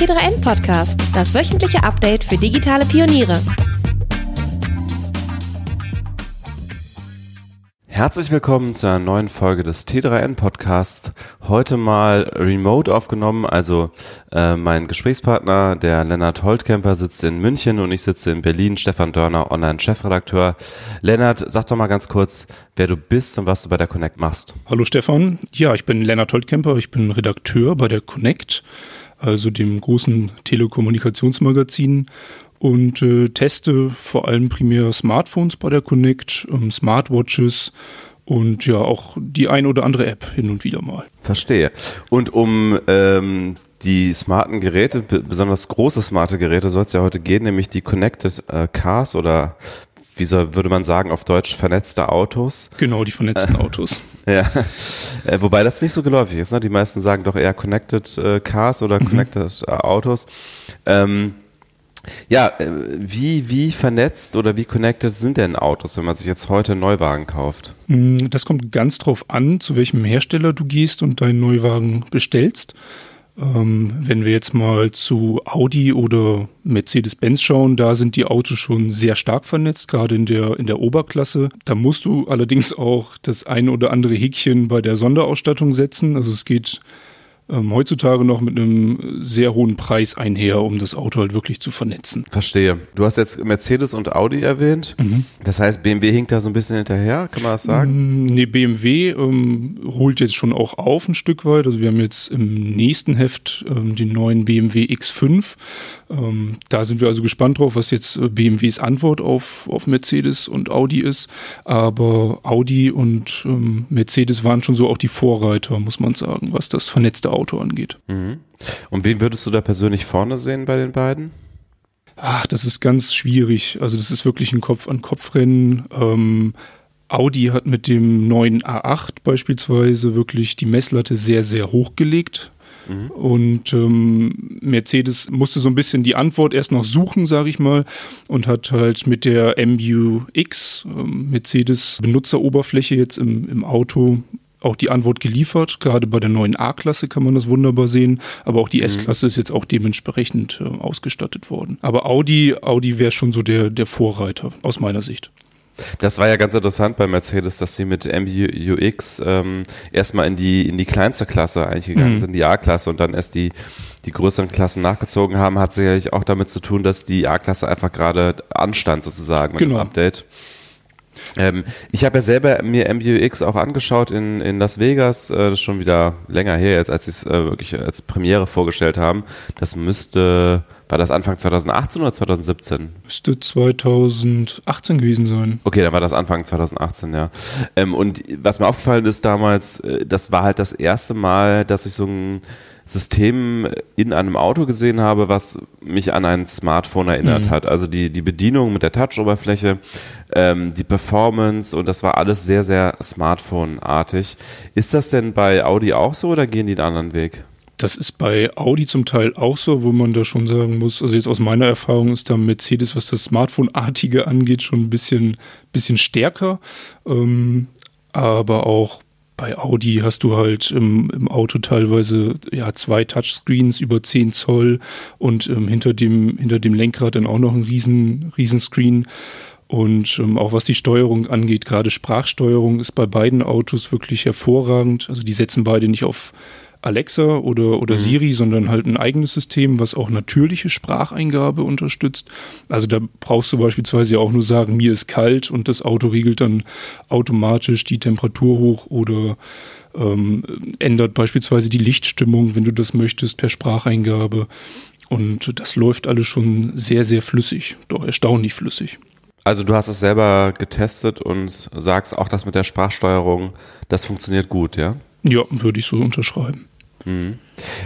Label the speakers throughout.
Speaker 1: T3N Podcast, das wöchentliche Update für digitale Pioniere.
Speaker 2: Herzlich willkommen zu einer neuen Folge des T3N Podcast. Heute mal remote aufgenommen. Also äh, mein Gesprächspartner, der Lennart Holtkemper, sitzt in München und ich sitze in Berlin. Stefan Dörner, Online-Chefredakteur. Lennart, sag doch mal ganz kurz, wer du bist und was du bei der Connect machst.
Speaker 3: Hallo Stefan. Ja, ich bin Lennart Holtkemper. Ich bin Redakteur bei der Connect, also dem großen Telekommunikationsmagazin und äh, teste vor allem primär Smartphones bei der Connect, ähm, Smartwatches und ja auch die ein oder andere App hin und wieder mal.
Speaker 2: Verstehe. Und um ähm, die smarten Geräte, besonders große smarte Geräte, soll es ja heute gehen, nämlich die Connected äh, Cars oder wie soll, würde man sagen, auf Deutsch vernetzte Autos.
Speaker 3: Genau, die vernetzten äh, Autos.
Speaker 2: Ja, äh, wobei das nicht so geläufig ist. Ne? Die meisten sagen doch eher Connected äh, Cars oder mhm. Connected äh, Autos. Ähm, ja, äh, wie, wie vernetzt oder wie connected sind denn Autos, wenn man sich jetzt heute einen Neuwagen kauft?
Speaker 3: Mm, das kommt ganz drauf an, zu welchem Hersteller du gehst und deinen Neuwagen bestellst. Ähm, wenn wir jetzt mal zu Audi oder Mercedes-Benz schauen, da sind die Autos schon sehr stark vernetzt, gerade in der, in der Oberklasse. Da musst du allerdings auch das eine oder andere Häkchen bei der Sonderausstattung setzen. Also es geht ähm, heutzutage noch mit einem sehr hohen Preis einher, um das Auto halt wirklich zu vernetzen.
Speaker 2: Verstehe. Du hast jetzt Mercedes und Audi erwähnt. Mhm. Das heißt, BMW hinkt da so ein bisschen hinterher, kann man das sagen?
Speaker 3: Mm, nee, BMW ähm, holt jetzt schon auch auf ein Stück weit. Also wir haben jetzt im nächsten Heft ähm, den neuen BMW X5. Ähm, da sind wir also gespannt drauf, was jetzt äh, BMWs Antwort auf, auf Mercedes und Audi ist. Aber Audi und ähm, Mercedes waren schon so auch die Vorreiter, muss man sagen, was das vernetzte Auto angeht.
Speaker 2: Mhm. Und wen würdest du da persönlich vorne sehen bei den beiden?
Speaker 3: Ach, das ist ganz schwierig. Also das ist wirklich ein Kopf-an-Kopf-Rennen. Ähm, Audi hat mit dem neuen A8 beispielsweise wirklich die Messlatte sehr, sehr hoch gelegt. Mhm. Und ähm, Mercedes musste so ein bisschen die Antwort erst noch suchen, sage ich mal, und hat halt mit der MBUX, ähm, Mercedes Benutzeroberfläche jetzt im, im Auto, auch die Antwort geliefert. Gerade bei der neuen A-Klasse kann man das wunderbar sehen, aber auch die mhm. S-Klasse ist jetzt auch dementsprechend äh, ausgestattet worden. Aber Audi, Audi wäre schon so der, der Vorreiter aus meiner Sicht.
Speaker 2: Das war ja ganz interessant bei Mercedes, dass sie mit MBUX ähm, erstmal in die, in die kleinste Klasse eigentlich gegangen mhm. sind, die A-Klasse und dann erst die, die größeren Klassen nachgezogen haben, hat sicherlich auch damit zu tun, dass die A-Klasse einfach gerade anstand sozusagen mit genau. dem Update. Ähm, ich habe ja selber mir MBUX auch angeschaut in, in Las Vegas, äh, das ist schon wieder länger her, jetzt, als sie es äh, wirklich als Premiere vorgestellt haben. Das müsste war das Anfang 2018 oder 2017?
Speaker 3: Müsste 2018 gewesen sein.
Speaker 2: Okay, dann war das Anfang 2018, ja. Ähm, und was mir aufgefallen ist damals, äh, das war halt das erste Mal, dass ich so ein System in einem Auto gesehen habe, was mich an ein Smartphone erinnert mhm. hat. Also die, die Bedienung mit der Touch-Oberfläche, ähm, die Performance und das war alles sehr, sehr Smartphone-artig. Ist das denn bei Audi auch so oder gehen die einen anderen Weg?
Speaker 3: Das ist bei Audi zum Teil auch so, wo man da schon sagen muss, also jetzt aus meiner Erfahrung ist da Mercedes, was das Smartphone-artige angeht, schon ein bisschen, bisschen stärker. Ähm, aber auch bei Audi hast du halt im, im, Auto teilweise ja zwei Touchscreens über 10 Zoll und ähm, hinter, dem, hinter dem Lenkrad dann auch noch ein riesen, riesen Screen. Und ähm, auch was die Steuerung angeht, gerade Sprachsteuerung ist bei beiden Autos wirklich hervorragend. Also die setzen beide nicht auf Alexa oder, oder mhm. Siri, sondern halt ein eigenes System, was auch natürliche Spracheingabe unterstützt. Also da brauchst du beispielsweise auch nur sagen, mir ist kalt und das Auto regelt dann automatisch die Temperatur hoch oder ähm, ändert beispielsweise die Lichtstimmung, wenn du das möchtest, per Spracheingabe. Und das läuft alles schon sehr, sehr flüssig, doch erstaunlich flüssig.
Speaker 2: Also du hast es selber getestet und sagst auch, dass mit der Sprachsteuerung, das funktioniert gut, ja?
Speaker 3: Ja, würde ich so unterschreiben.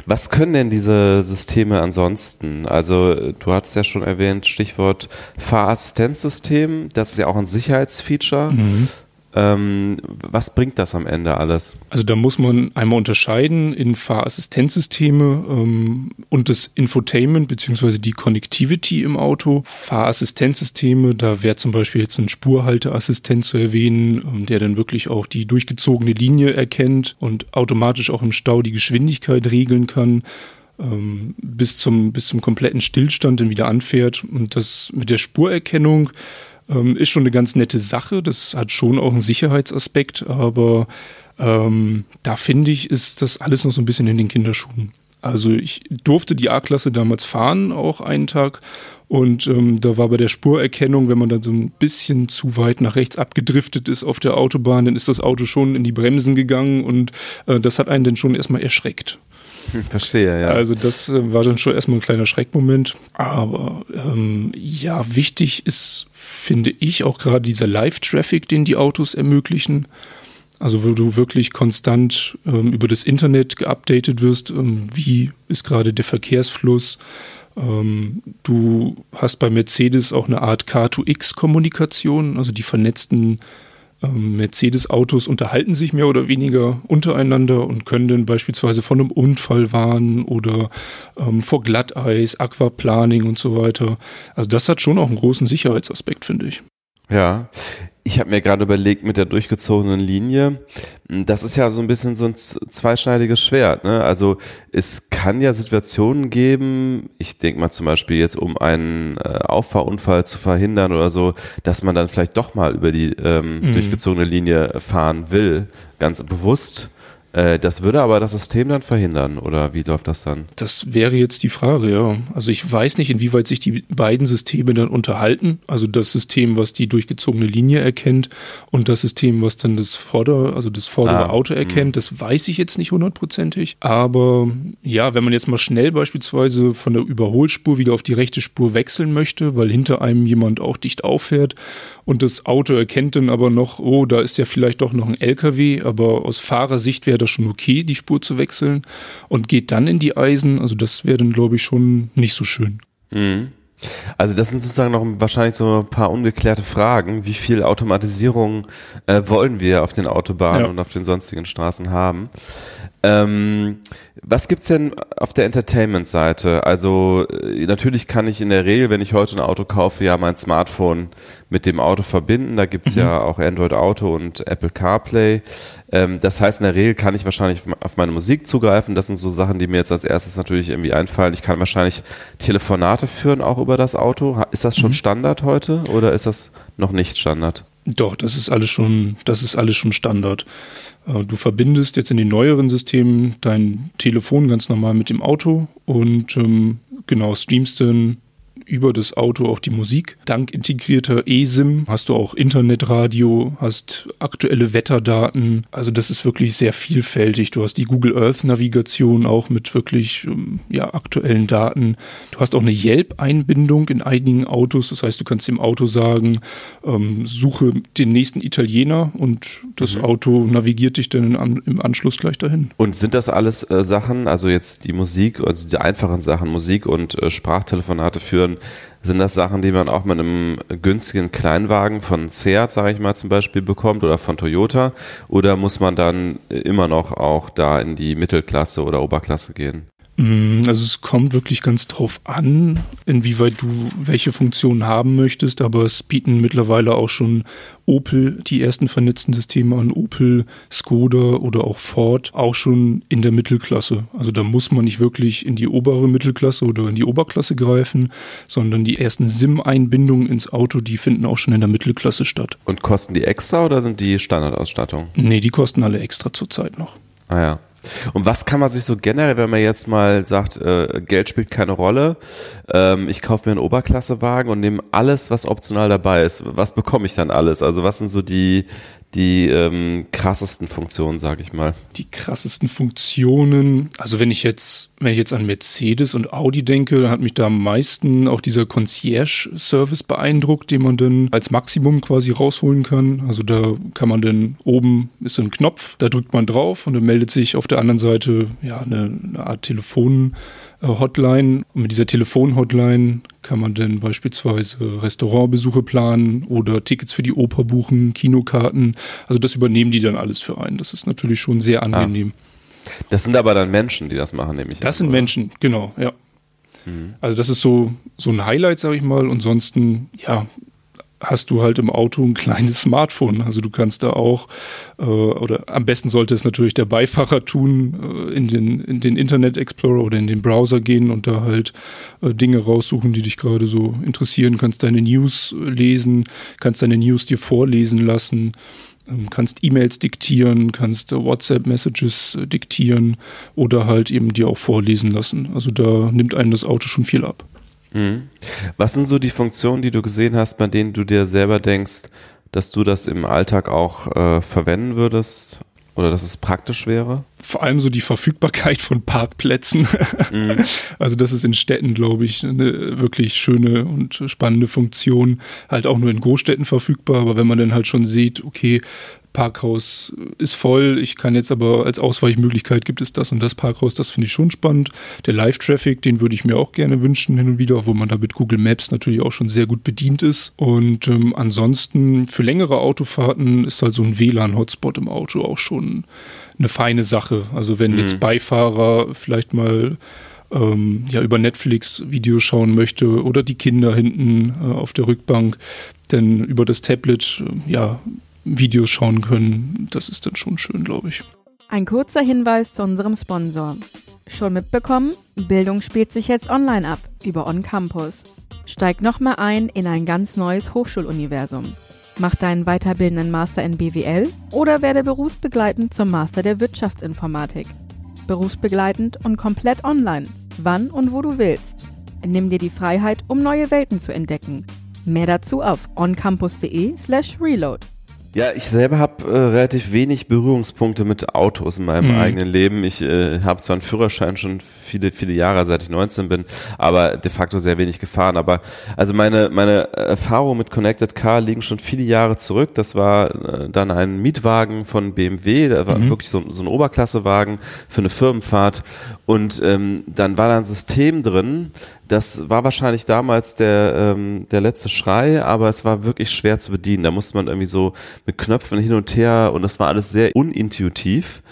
Speaker 2: Was können denn diese Systeme ansonsten? Also du hast ja schon erwähnt, Stichwort Fahrassistenzsystem, das ist ja auch ein Sicherheitsfeature. Mhm. Ähm, was bringt das am Ende alles?
Speaker 3: Also da muss man einmal unterscheiden in Fahrassistenzsysteme ähm, und das Infotainment bzw. die Connectivity im Auto. Fahrassistenzsysteme, da wäre zum Beispiel jetzt ein Spurhalteassistent zu erwähnen, ähm, der dann wirklich auch die durchgezogene Linie erkennt und automatisch auch im Stau die Geschwindigkeit regeln kann. ähm, bis, zum, bis zum kompletten Stillstand dann wieder anfährt. Und das mit der Spurerkennung ähm, ist schon eine ganz nette Sache. Das hat schon auch einen Sicherheitsaspekt, aber ähm, da finde ich, ist das alles noch so ein bisschen in den Kinderschuhen. Also ich durfte die A-Klasse damals fahren, auch einen Tag. Und ähm, da war bei der Spurerkennung, wenn man dann so ein bisschen zu weit nach rechts abgedriftet ist auf der Autobahn, dann ist das Auto schon in die Bremsen gegangen und äh, das hat einen dann schon erstmal erschreckt.
Speaker 2: Verstehe, ja.
Speaker 3: Also das äh, war dann schon erstmal ein kleiner Schreckmoment. Aber ähm, ja, wichtig ist, finde ich, auch gerade dieser Live-Traffic, den die Autos ermöglichen. Also wo du wirklich konstant ähm, über das Internet geupdatet wirst, ähm, wie ist gerade der Verkehrsfluss. Ähm, du hast bei Mercedes auch eine Art Car2X-Kommunikation, also die vernetzten Mercedes-Autos unterhalten sich mehr oder weniger untereinander und können dann beispielsweise von einem Unfall warnen oder ähm, vor Glatteis, Aquaplaning und so weiter. Also das hat schon auch einen großen Sicherheitsaspekt, finde ich.
Speaker 2: Ja, ich habe mir gerade überlegt mit der durchgezogenen Linie, hm, das ist ja so ein bisschen so ein zweischneidiges Schwert. Ne? Also es kann ja Situationen geben, ich denke mal zum Beispiel jetzt, um einen äh, Auffahrunfall zu verhindern oder so, dass man dann vielleicht doch mal über die ähm, mhm. durchgezogene Linie fahren will, ganz bewusst. Äh, das würde aber das System dann verhindern, oder wie läuft das dann?
Speaker 3: Das wäre jetzt die Frage, ja. Also ich weiß nicht, inwieweit sich die beiden Systeme dann unterhalten. Also das System, was die durchgezogene Linie erkennt und das System, was dann das Vorder-, also das vordere ah, Auto erkennt, mh. das weiß ich jetzt nicht hundertprozentig. Aber ja, wenn man jetzt mal schnell beispielsweise von der Überholspur wieder auf die rechte Spur wechseln möchte, weil hinter einem jemand auch dicht auffährt und das Auto erkennt dann aber noch, oh, da ist ja vielleicht doch noch ein LKW, aber aus Fahrersicht wäre das schon okay, die Spur zu wechseln und geht dann in die Eisen. Also das wäre dann, glaube ich, schon nicht so schön.
Speaker 2: Mhm. Also das sind sozusagen noch wahrscheinlich so ein paar ungeklärte Fragen. Wie viel Automatisierung äh, wollen wir auf den Autobahnen ja. und auf den sonstigen Straßen haben? Ähm, was gibt's denn auf der Entertainment-Seite? Also äh, natürlich kann ich in der Regel, wenn ich heute ein Auto kaufe, ja mein Smartphone mit dem Auto verbinden. Da gibt's mhm. ja auch Android Auto und Apple CarPlay. Ähm, das heißt, in der Regel kann ich wahrscheinlich auf meine Musik zugreifen. Das sind so Sachen, die mir jetzt als erstes natürlich irgendwie einfallen. Ich kann wahrscheinlich Telefonate führen, auch über das Auto. Ist das schon mhm. Standard heute oder ist das noch nicht Standard?
Speaker 3: Doch, das ist alles schon, das ist alles schon Standard. Äh, du verbindest jetzt in den neueren Systemen dein Telefon ganz normal mit dem Auto und ähm, genau streamst dann über das Auto auch die Musik. Dank integrierter eSIM hast du auch Internetradio, hast aktuelle Wetterdaten. Also das ist wirklich sehr vielfältig. Du hast die Google Earth Navigation auch mit wirklich ähm, ja, aktuellen Daten. Du hast auch eine Yelp-Einbindung in einigen Autos. Das heißt, du kannst dem Auto sagen, ähm, suche den nächsten Italiener und das mhm. Auto navigiert dich dann in, im Anschluss gleich dahin.
Speaker 2: Und sind das alles äh, Sachen, also jetzt die Musik, also die einfachen Sachen, Musik und äh, Sprachtelefonate führen, sind das Sachen, die man auch mit einem günstigen Kleinwagen von Seat, sage ich mal zum Beispiel, bekommt oder von Toyota? Oder muss man dann immer noch auch da in die Mittelklasse oder Oberklasse gehen?
Speaker 3: Mm, also es kommt wirklich ganz drauf an, inwieweit du welche Funktion haben möchtest, aber es bieten mittlerweile auch schon Opel die ersten vernetzten Systeme an, Opel, Skoda oder auch Ford, auch schon in der Mittelklasse. Also da muss man nicht wirklich in die obere Mittelklasse oder in die Oberklasse greifen, sondern die ersten SIM-Einbindungen ins Auto, die finden auch schon in der Mittelklasse statt.
Speaker 2: Und kosten die extra oder sind die Standardausstattung?
Speaker 3: Nee, die kosten alle extra zurzeit noch.
Speaker 2: Ah ja. Und was kann man sich so generell, wenn man jetzt mal sagt, äh, Geld spielt keine Rolle, ähm, ich kaufe mir einen Oberklassewagen und nehme alles, was optional dabei ist. Was bekomme ich dann alles? Also was sind so die, die ähm, krassesten Funktionen, sage ich mal?
Speaker 3: Die krassesten Funktionen, also wenn ich jetzt, wenn ich jetzt an Mercedes und Audi denke, dann hat mich da am meisten auch dieser Concierge-Service beeindruckt, den man dann als Maximum quasi rausholen kann. Also da kann man dann oben ist ein Knopf, da drückt man drauf und dann meldet sich auf der anderen Seite ja eine, eine Art Telefon. Hotline. Und mit dieser Telefon-Hotline kann man dann beispielsweise Restaurantbesuche planen oder Tickets für die Oper buchen, Kinokarten. Also das übernehmen die dann alles für einen. Das ist natürlich schon sehr ah. angenehm.
Speaker 2: Ah. Das sind aber dann Menschen, die das machen, nämlich.
Speaker 3: Das an, sind oder? Menschen, genau, ja. Mhm. Also das ist so, so ein Highlight, sage ich mal. Und ansonsten, ja, hast du halt im Auto ein kleines Smartphone. Also du kannst da auch, äh, oder am besten sollte es natürlich der Beifahrer tun, äh, in, den, in den Internet Explorer oder in den Browser gehen und da halt äh, Dinge raussuchen, die dich gerade so interessieren. Kannst deine News lesen, kannst deine News dir vorlesen lassen ähm, kannst E-Mails diktieren, kannst WhatsApp-Messages diktieren oder halt eben dir auch vorlesen lassen. Also da nimmt einem das Auto schon viel ab.
Speaker 2: Mhm. Was sind so die Funktionen, die du gesehen hast, bei denen du dir selber denkst, dass du das im Alltag auch äh, verwenden würdest oder dass es praktisch wäre?
Speaker 3: Vor allem so die Verfügbarkeit von Parkplätzen. Mhm. Also das ist in Städten, glaube ich, eine wirklich schöne und spannende Funktion. Halt auch nur in Großstädten verfügbar, aber wenn man dann halt schon sieht, okay, Parkhaus ist voll, ich kann jetzt aber als Ausweichmöglichkeit gibt es das und das Parkhaus, das finde ich schon spannend. Der Live-Traffic, den würde ich mir auch gerne wünschen hin und wieder, wo man da mit Google Maps natürlich auch schon sehr gut bedient ist. Und ähm, ansonsten für längere Autofahrten ist halt so ein WLAN-Hotspot im Auto auch schon eine feine Sache. Also wenn mhm. jetzt Beifahrer vielleicht mal ähm, ja, über Netflix Videos schauen möchte oder die Kinder hinten äh, auf der Rückbank, denn über das Tablet äh, ja Videos schauen können. Das ist dann schon schön, glaube ich.
Speaker 1: Ein kurzer Hinweis zu unserem Sponsor. Schon mitbekommen? Bildung spielt sich jetzt online ab, über On Campus. Steig nochmal ein in ein ganz neues Hochschuluniversum. Mach deinen weiterbildenden Master in BWL oder werde berufsbegleitend zum Master der Wirtschaftsinformatik. Berufsbegleitend und komplett online, wann und wo du willst. Nimm dir die Freiheit, um neue Welten zu entdecken. Mehr dazu auf oncampus.de/reload.
Speaker 2: Ja, ich selber habe äh, relativ wenig Berührungspunkte mit Autos in meinem mhm. eigenen Leben. Ich äh, habe zwar einen Führerschein schon viele, viele Jahre, seit ich 19 bin, aber de facto sehr wenig gefahren. Aber also meine, meine Erfahrungen mit Connected Car liegen schon viele Jahre zurück. Das war äh, dann ein Mietwagen von BMW, der war mhm. wirklich so, so ein Oberklassewagen für eine Firmenfahrt. Und ähm, dann war da ein System drin, das war wahrscheinlich damals der, ähm, der letzte Schrei, aber es war wirklich schwer zu bedienen. Da musste man irgendwie so mit Knöpfen hin und her und das war alles sehr unintuitiv.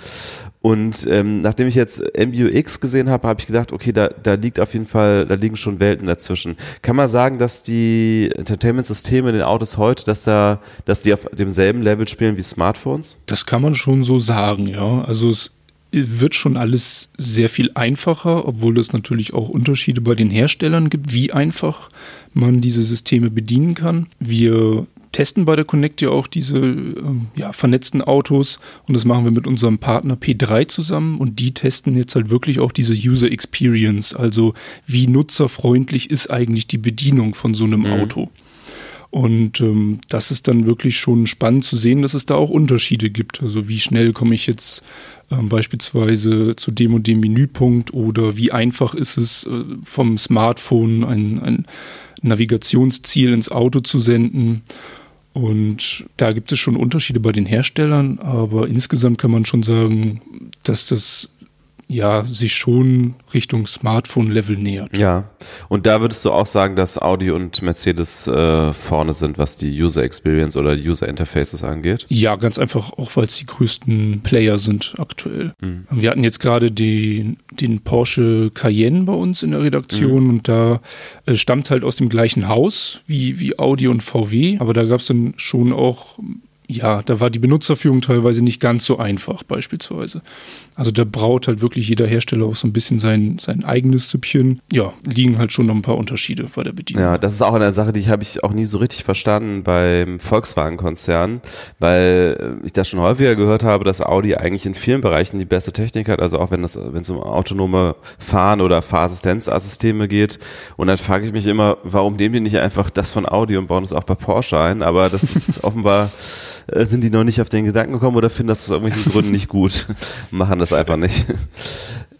Speaker 2: Und ähm, nachdem ich jetzt MBUX gesehen habe, habe ich gedacht, okay, da, da liegt auf jeden Fall, da liegen schon Welten dazwischen. Kann man sagen, dass die Entertainment-Systeme in den Autos heute, dass da, dass die auf demselben Level spielen wie Smartphones?
Speaker 3: Das kann man schon so sagen, ja. Also es wird schon alles sehr viel einfacher, obwohl es natürlich auch Unterschiede bei den Herstellern gibt, wie einfach man diese Systeme bedienen kann. Wir testen bei der Connect ja auch diese ähm, ja, vernetzten Autos und das machen wir mit unserem Partner P3 zusammen und die testen jetzt halt wirklich auch diese User Experience, also wie nutzerfreundlich ist eigentlich die Bedienung von so einem mhm. Auto. Und ähm, das ist dann wirklich schon spannend zu sehen, dass es da auch Unterschiede gibt. Also wie schnell komme ich jetzt ähm, beispielsweise zu dem und dem Menüpunkt oder wie einfach ist es äh, vom Smartphone ein, ein Navigationsziel ins Auto zu senden. Und da gibt es schon Unterschiede bei den Herstellern, aber insgesamt kann man schon sagen, dass das ja sich schon Richtung Smartphone-Level nähert.
Speaker 2: Ja, und da würdest du auch sagen, dass Audi und Mercedes äh, vorne sind, was die User Experience oder User Interfaces angeht?
Speaker 3: Ja, ganz einfach auch, weil es die größten Player sind aktuell. Mhm. Wir hatten jetzt gerade den, den Porsche Cayenne bei uns in der Redaktion mhm. und da äh, stammt halt aus dem gleichen Haus wie, wie Audi und VW, aber da gab es dann schon auch ja, da war die Benutzerführung teilweise nicht ganz so einfach, beispielsweise. Also da braut halt wirklich jeder Hersteller auch so ein bisschen sein, sein eigenes Süppchen. Ja, liegen halt schon noch ein paar Unterschiede bei der Bedienung.
Speaker 2: Ja, das ist auch eine Sache, die habe ich auch nie so richtig verstanden beim Volkswagen-Konzern, weil ich das schon häufiger gehört habe, dass Audi eigentlich in vielen Bereichen die beste Technik hat, also auch wenn es wenn es um autonome Fahren oder Fahrassistenzsysteme geht. Und dann frage ich mich immer, warum nehmen die nicht einfach das von Audi und bauen es auch bei Porsche ein? Aber das ist offenbar äh, sind die noch nicht auf den Gedanken gekommen oder finden das aus irgendwelchen Gründen nicht gut, machen das einfach nicht.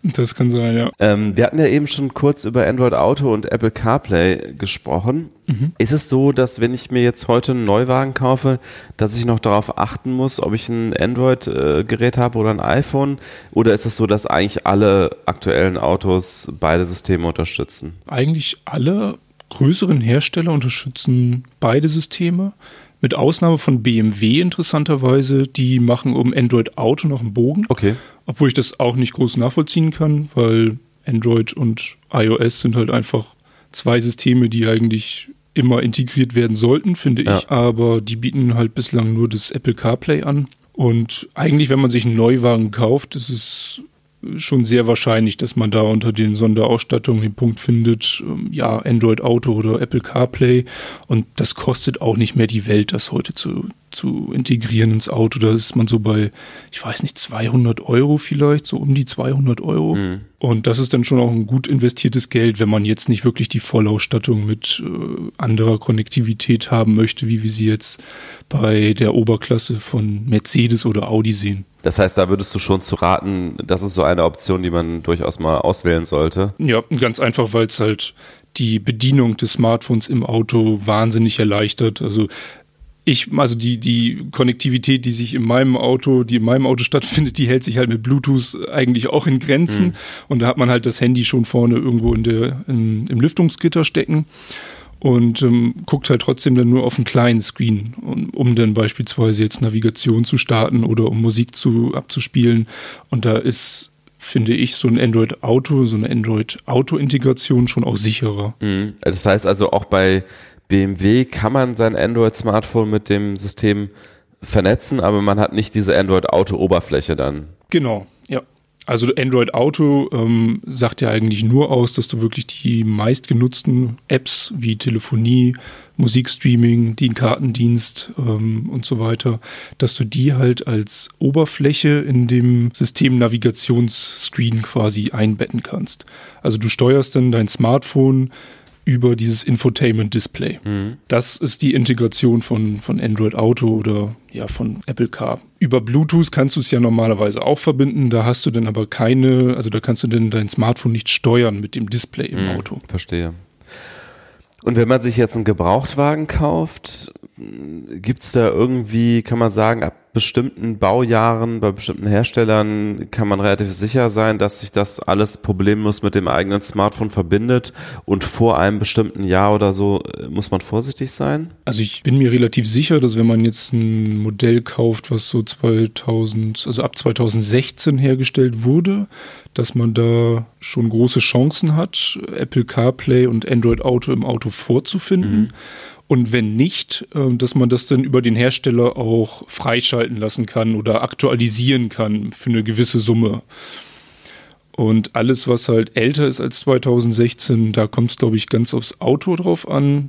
Speaker 3: Das kann sein, ja.
Speaker 2: Ähm, wir hatten ja eben schon kurz über Android Auto und Apple CarPlay gesprochen. Mhm. Ist es so, dass wenn ich mir jetzt heute einen Neuwagen kaufe, dass ich noch darauf achten muss, ob ich ein Android-Gerät habe oder ein iPhone? Oder ist es so, dass eigentlich alle aktuellen Autos beide Systeme unterstützen?
Speaker 3: Eigentlich alle größeren Hersteller unterstützen beide Systeme. Mit Ausnahme von BMW interessanterweise, die machen um Android Auto noch einen Bogen.
Speaker 2: Okay.
Speaker 3: Obwohl ich das auch nicht groß nachvollziehen kann, weil Android und iOS sind halt einfach zwei Systeme, die eigentlich immer integriert werden sollten, finde ja. ich. Aber die bieten halt bislang nur das Apple CarPlay an. Und eigentlich, wenn man sich einen Neuwagen kauft, ist es schon sehr wahrscheinlich, dass man da unter den Sonderausstattungen den Punkt findet, ähm, ja, Android Auto oder Apple CarPlay. Und das kostet auch nicht mehr die Welt, das heute zu, zu integrieren ins Auto. Da ist man so bei, ich weiß nicht, 200 Euro vielleicht, so um die 200 Euro. Mhm. Und das ist dann schon auch ein gut investiertes Geld, wenn man jetzt nicht wirklich die Vollausstattung mit äh, anderer Konnektivität haben möchte, wie wir sie jetzt bei der Oberklasse von Mercedes oder Audi sehen.
Speaker 2: Das heißt, da würdest du schon zu raten, das ist so eine Option, die man durchaus mal auswählen sollte.
Speaker 3: Ja, ganz einfach, weil es halt die Bedienung des Smartphones im Auto wahnsinnig erleichtert. Also ich, also die, die Konnektivität, die sich in meinem Auto, die in meinem Auto stattfindet, die hält sich halt mit Bluetooth eigentlich auch in Grenzen. Mhm. Und da hat man halt das Handy schon vorne irgendwo in der, in, im Lüftungsgitter stecken und ähm, guckt halt trotzdem dann nur auf einen kleinen Screen, um, um dann beispielsweise jetzt Navigation zu starten oder um Musik zu abzuspielen. Und da ist finde ich so ein Android Auto, so eine Android Auto Integration schon auch sicherer.
Speaker 2: Mhm. Das heißt also auch bei BMW kann man sein Android-Smartphone mit dem System vernetzen, aber man hat nicht diese Android-Auto-Oberfläche dann.
Speaker 3: Genau, ja. Also Android Auto ähm, sagt ja eigentlich nur aus, dass du wirklich die meistgenutzten Apps wie Telefonie, Musikstreaming, den Kartendienst ähm, und so weiter, dass du die halt als Oberfläche in dem System Navigationsscreen quasi einbetten kannst. Also du steuerst dann dein Smartphone über dieses Infotainment-Display. Mhm. Das ist die Integration von, von Android Auto oder ja von Apple Car. Über Bluetooth kannst du es ja normalerweise auch verbinden, da hast du dann aber keine, also da kannst du dann dein Smartphone nicht steuern mit dem Display im mhm, Auto.
Speaker 2: Verstehe. Und wenn man sich jetzt einen Gebrauchtwagen kauft, gibt es da irgendwie, kann man sagen, ab bestimmten Baujahren, bei bestimmten Herstellern kann man relativ sicher sein, dass sich das alles problemlos mit dem eigenen Smartphone verbindet und vor einem bestimmten Jahr oder so äh, muss man vorsichtig sein?
Speaker 3: Also ich bin mir relativ sicher, dass wenn man jetzt ein Modell kauft, was so 2000, also ab 2016 hergestellt wurde, dass man da schon große Chancen hat, Apple CarPlay und Android Auto im Auto vorzufinden. Mhm. Und wenn nicht, ähm, dass man das dann über den Hersteller auch freischalten lassen kann oder aktualisieren kann für eine gewisse Summe. Und alles, was halt älter ist als 2016, da kommt es, glaube ich, ganz aufs Auto drauf an.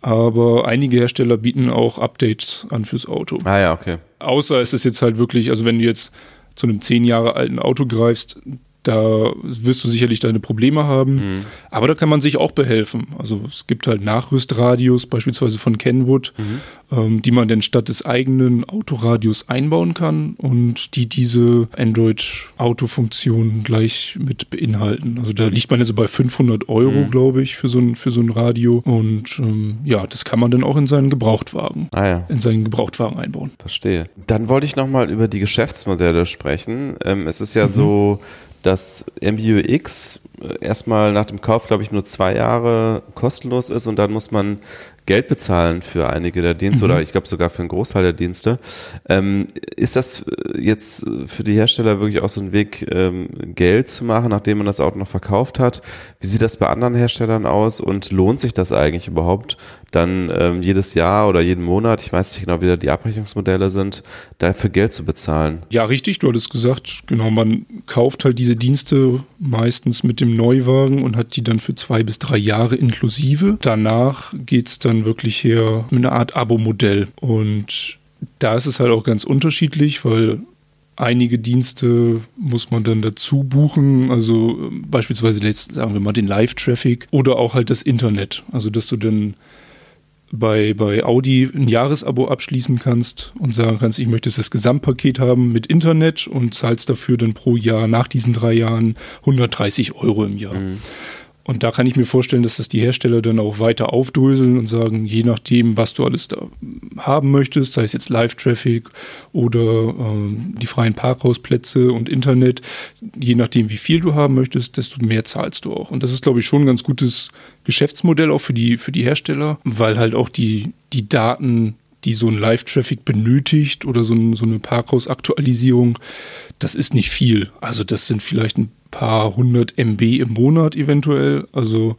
Speaker 3: Aber einige Hersteller bieten auch Updates an fürs Auto.
Speaker 2: Ah ja, okay.
Speaker 3: Außer es ist jetzt halt wirklich, also wenn du jetzt zu einem zehn Jahre alten Auto greifst, da wirst du sicherlich deine Probleme haben. Mhm. Aber da kann man sich auch behelfen. Also es gibt halt Nachrüstradios, beispielsweise von Kenwood, mhm. ähm, die man dann statt des eigenen Autoradios einbauen kann und die diese Android-Auto-Funktion gleich mit beinhalten. Also da liegt man also bei 500 Euro, mhm. glaube ich, für so, ein, für so ein Radio. Und ähm, ja, das kann man dann auch in seinen Gebrauchtwagen,
Speaker 2: ah, ja.
Speaker 3: in seinen Gebrauchtwagen einbauen.
Speaker 2: Verstehe. Dann wollte ich nochmal über die Geschäftsmodelle sprechen. Ähm, es ist ja mhm. so, dass MBUX äh, erstmal nach dem Kauf, glaube ich, nur zwei Jahre kostenlos ist und dann muss man Geld bezahlen für einige der Dienste mhm. oder ich glaube sogar für einen Großteil der Dienste. Ähm, ist das äh, jetzt für die Hersteller wirklich auch so ein Weg, ähm, Geld zu machen, nachdem man das Auto noch verkauft hat? Wie sieht das bei anderen Herstellern aus und lohnt sich das eigentlich überhaupt, dann ähm, jedes Jahr oder jeden Monat, ich weiß nicht genau, wie da die Abrechnungsmodelle sind, dafür Geld zu bezahlen?
Speaker 3: Ja, richtig, du hattest gesagt, genau, man kauft halt diese Dienste meistens mit dem Neuwagen und hat die dann für zwei bis drei Jahre inklusive. Danach geht es dann dann wirklich her mit einer Art Abo-Modell. Und da ist es halt auch ganz unterschiedlich, weil einige Dienste muss man dann dazu buchen, also ähm, beispielsweise jetzt sagen wir mal den Live-Traffic oder auch halt das Internet, also dass du dann bei, bei Audi ein Jahresabo abschließen kannst und sagen kannst, ich möchte das Gesamtpaket haben mit Internet und zahlst dafür dann pro Jahr nach diesen drei Jahren 130 Euro im Jahr. Mhm. Und da kann ich mir vorstellen, dass das die Hersteller dann auch weiter aufdröseln und sagen, je nachdem, was du alles da haben möchtest, sei es jetzt Live-Traffic oder ähm, die freien Parkhausplätze und Internet, je nachdem, wie viel du haben möchtest, desto mehr zahlst du auch. Und das ist, glaube ich, schon ein ganz gutes Geschäftsmodell auch für die, für die Hersteller, weil halt auch die, die Daten die so ein Live-Traffic benötigt oder so, ein, so eine Parkhaus-Aktualisierung, das ist nicht viel. Also das sind vielleicht ein paar hundert MB im Monat eventuell. Also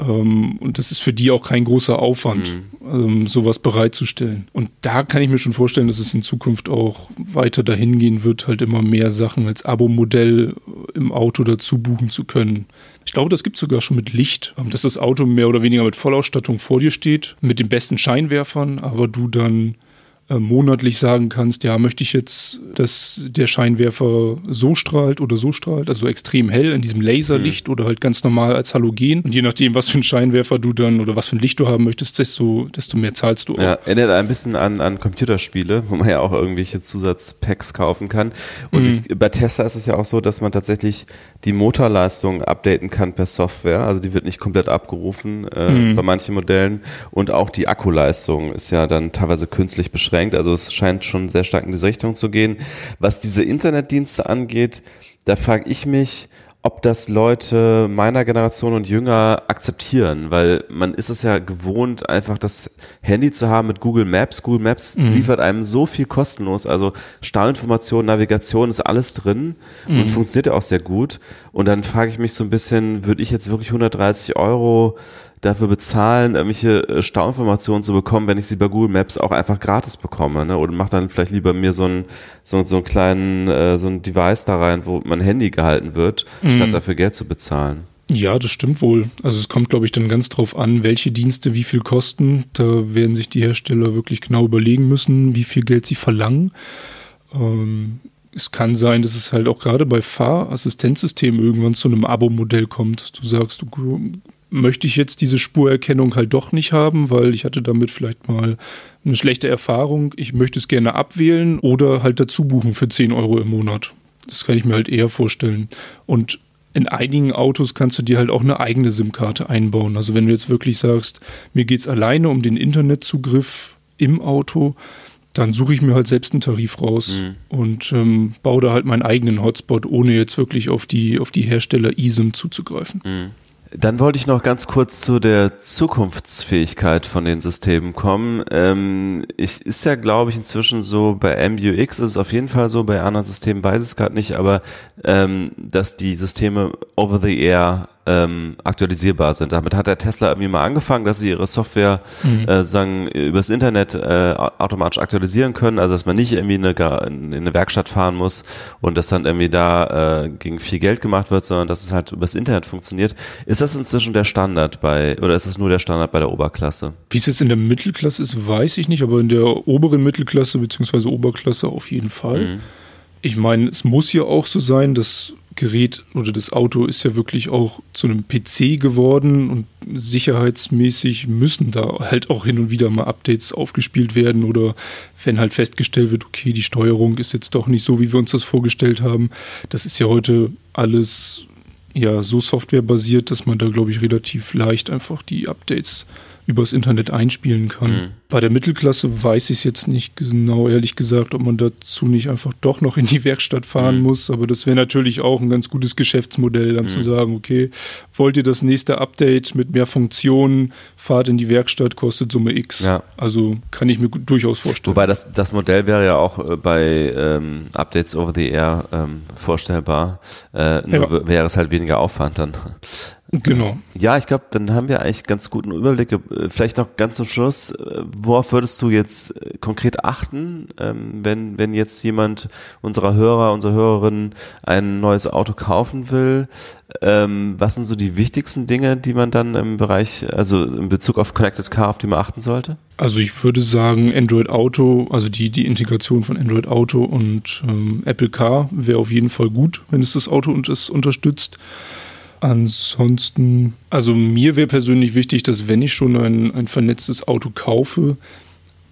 Speaker 3: Ähm, und das ist für die auch kein großer Aufwand, mhm. ähm, sowas bereitzustellen. Und da kann ich mir schon vorstellen, dass es in Zukunft auch weiter dahin gehen wird, halt immer mehr Sachen als Abo-Modell im Auto dazu buchen zu können. Ich glaube, das gibt es sogar schon mit Licht, ähm, dass das Auto mehr oder weniger mit Vollausstattung vor dir steht, mit den besten Scheinwerfern, aber du dann äh, monatlich sagen kannst, ja, möchte ich jetzt, dass der Scheinwerfer so strahlt oder so strahlt, also extrem hell in diesem Laserlicht mhm. oder halt ganz normal als Halogen. Und je nachdem, was für ein Scheinwerfer du dann oder was für ein Licht du haben möchtest, desto, desto mehr zahlst du
Speaker 2: auch. Ja, erinnert ein bisschen an, an Computerspiele, wo man ja auch irgendwelche Zusatzpacks kaufen kann. Und mhm. ich, bei Tesla ist es ja auch so, dass man tatsächlich die Motorleistung updaten kann per Software. Also die wird nicht komplett abgerufen äh, mhm. bei manchen Modellen. Und auch die Akkuleistung ist ja dann teilweise künstlich beschränkt beschränkt. Also es scheint schon sehr stark in diese Richtung zu gehen. Was diese Internetdienste angeht, da frage ich mich, ob das Leute meiner Generation und jünger akzeptieren, weil man ist es ja gewohnt, einfach das Handy zu haben mit Google Maps. Google Maps mhm. liefert einem so viel kostenlos, also Stauinformation, Navigation ist alles drin mhm. und funktioniert ja auch sehr gut. Und dann frage ich mich so ein bisschen, würde ich jetzt wirklich 130 Euro dafür bezahlen, irgendwelche äh, Stauinformationen zu bekommen, wenn ich sie bei Google Maps auch einfach gratis bekomme, ne? Oder mach dann vielleicht lieber mir so einen so, so einen kleinen äh, so ein Device da rein, wo mein Handy gehalten wird, mhm. statt dafür Geld zu bezahlen.
Speaker 3: Ja, das stimmt wohl. Also es kommt, glaube ich, dann ganz drauf an, welche Dienste wie viel kosten. Da werden sich die Hersteller wirklich genau überlegen müssen, wie viel Geld sie verlangen. Ähm, es kann sein, dass es halt auch gerade bei Fahrassistenzsystemen irgendwann zu einem Abo-Modell kommt, du sagst, du möchte ich jetzt diese Spurerkennung halt doch nicht haben, weil ich hatte damit vielleicht mal eine schlechte Erfahrung. Ich möchte es gerne abwählen oder halt dazu buchen für 10 Euro im Monat. Das kann ich mir halt eher vorstellen. Und in einigen Autos kannst du dir halt auch eine eigene SIM-Karte einbauen. Also wenn du jetzt wirklich sagst, mir geht es alleine um den Internetzugriff im Auto, dann suche ich mir halt selbst einen Tarif raus mhm. und ähm, baue da halt meinen eigenen Hotspot, ohne jetzt wirklich auf die, auf die Hersteller eSIM zuzugreifen. Mhm.
Speaker 2: Dann wollte ich noch ganz kurz zu der Zukunftsfähigkeit von den Systemen kommen. Ähm, ich, ist ja, glaube ich, inzwischen so, bei MUX ist es auf jeden Fall so, bei anderen Systemen weiß ich es gerade nicht, aber ähm, dass die Systeme over the air ähm, aktualisierbar sind. Damit hat der Tesla irgendwie mal angefangen, dass sie ihre Software mhm. äh, sagen übers Internet äh, automatisch aktualisieren können, also dass man nicht irgendwie in eine, in eine Werkstatt fahren muss und das dann irgendwie da äh, gegen viel Geld gemacht wird, sondern dass es halt übers Internet funktioniert. Ist das inzwischen der Standard bei oder ist es nur der Standard bei der Oberklasse?
Speaker 3: Wie es jetzt in der Mittelklasse ist, weiß ich nicht, aber in der oberen Mittelklasse bzw. Oberklasse auf jeden Fall. Mhm. Ich meine, es muss ja auch so sein, dass Gerät oder das Auto ist ja wirklich auch zu einem PC geworden und sicherheitsmäßig müssen da halt auch hin und wieder mal Updates aufgespielt werden oder wenn halt festgestellt wird, okay, die Steuerung ist jetzt doch nicht so, wie wir uns das vorgestellt haben. Das ist ja heute alles ja so softwarebasiert, dass man da glaube ich relativ leicht einfach die Updates übers Internet einspielen kann. Mhm. Bei der Mittelklasse weiß ich es jetzt nicht genau, ehrlich gesagt, ob man dazu nicht einfach doch noch in die Werkstatt fahren mhm. muss. Aber das wäre natürlich auch ein ganz gutes Geschäftsmodell, dann mhm. zu sagen, okay, wollt ihr das nächste Update mit mehr Funktionen, fahrt in die Werkstatt, kostet Summe X. Ja. Also kann ich mir durchaus vorstellen.
Speaker 2: Wobei das, das Modell wäre ja auch äh, bei ähm, Updates over the Air ähm, vorstellbar. Äh, nur ja. wäre es halt weniger Aufwand dann.
Speaker 3: Genau.
Speaker 2: Ja, ich glaube, dann haben wir eigentlich ganz guten Überblick. Äh, vielleicht noch ganz zum Schluss, äh, worauf würdest du jetzt äh, konkret achten, ähm, wenn, wenn jetzt jemand unserer Hörer, unserer Hörerinnen ein neues Auto kaufen will? Ähm, was sind so die wichtigsten Dinge, die man dann im Bereich, also in Bezug auf Connected Car, auf die man achten sollte?
Speaker 3: Also ich würde sagen, Android Auto, also die, die Integration von Android Auto und ähm, Apple Car wäre auf jeden Fall gut, wenn es das Auto und es unterstützt. Ansonsten, also mir wäre persönlich wichtig, dass wenn ich schon ein, ein vernetztes Auto kaufe,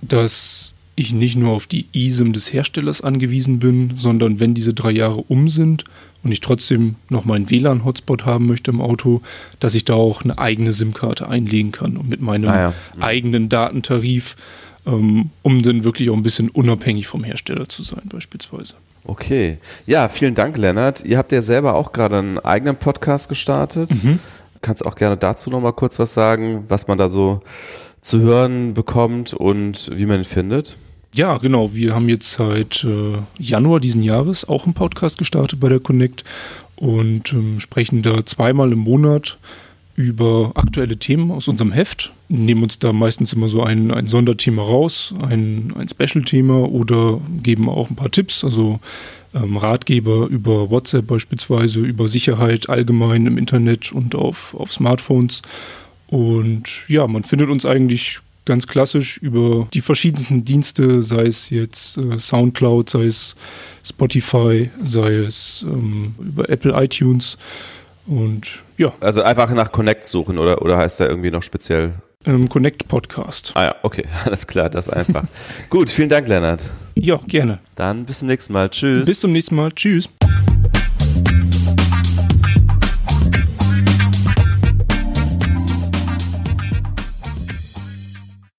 Speaker 3: dass ich nicht nur auf die eSIM des Herstellers angewiesen bin, sondern wenn diese drei Jahre um sind und ich trotzdem noch meinen WLAN-Hotspot haben möchte im Auto, dass ich da auch eine eigene SIM-Karte einlegen kann und mit meinem ah ja. eigenen Datentarif, ähm, um dann wirklich auch ein bisschen unabhängig vom Hersteller zu sein beispielsweise.
Speaker 2: Okay. Ja, vielen Dank, Lennart. Ihr habt ja selber auch gerade einen eigenen Podcast gestartet. Mhm. Kannst auch gerne dazu nochmal kurz was sagen, was man da so zu hören bekommt und wie man ihn findet?
Speaker 3: Ja, genau. Wir haben jetzt seit äh, Januar diesen Jahres auch einen Podcast gestartet bei der Connect und ähm, sprechen da zweimal im Monat über aktuelle Themen aus unserem Heft, nehmen uns da meistens immer so ein, ein Sonderthema raus, ein, ein Special-Thema oder geben auch ein paar Tipps, also ähm, Ratgeber über WhatsApp beispielsweise, über Sicherheit allgemein im Internet und auf, auf Smartphones. Und ja, man findet uns eigentlich ganz klassisch über die verschiedensten Dienste, sei es jetzt äh, Soundcloud, sei es Spotify, sei es ähm, über Apple iTunes. Und ja.
Speaker 2: Also einfach nach Connect suchen oder, oder heißt der irgendwie noch speziell?
Speaker 3: Ähm, Connect Podcast.
Speaker 2: Ah ja, okay, alles klar, das einfach. Gut, vielen Dank, Lennart.
Speaker 3: Ja, gerne.
Speaker 2: Dann bis zum nächsten Mal. Tschüss.
Speaker 3: Bis zum nächsten Mal. Tschüss.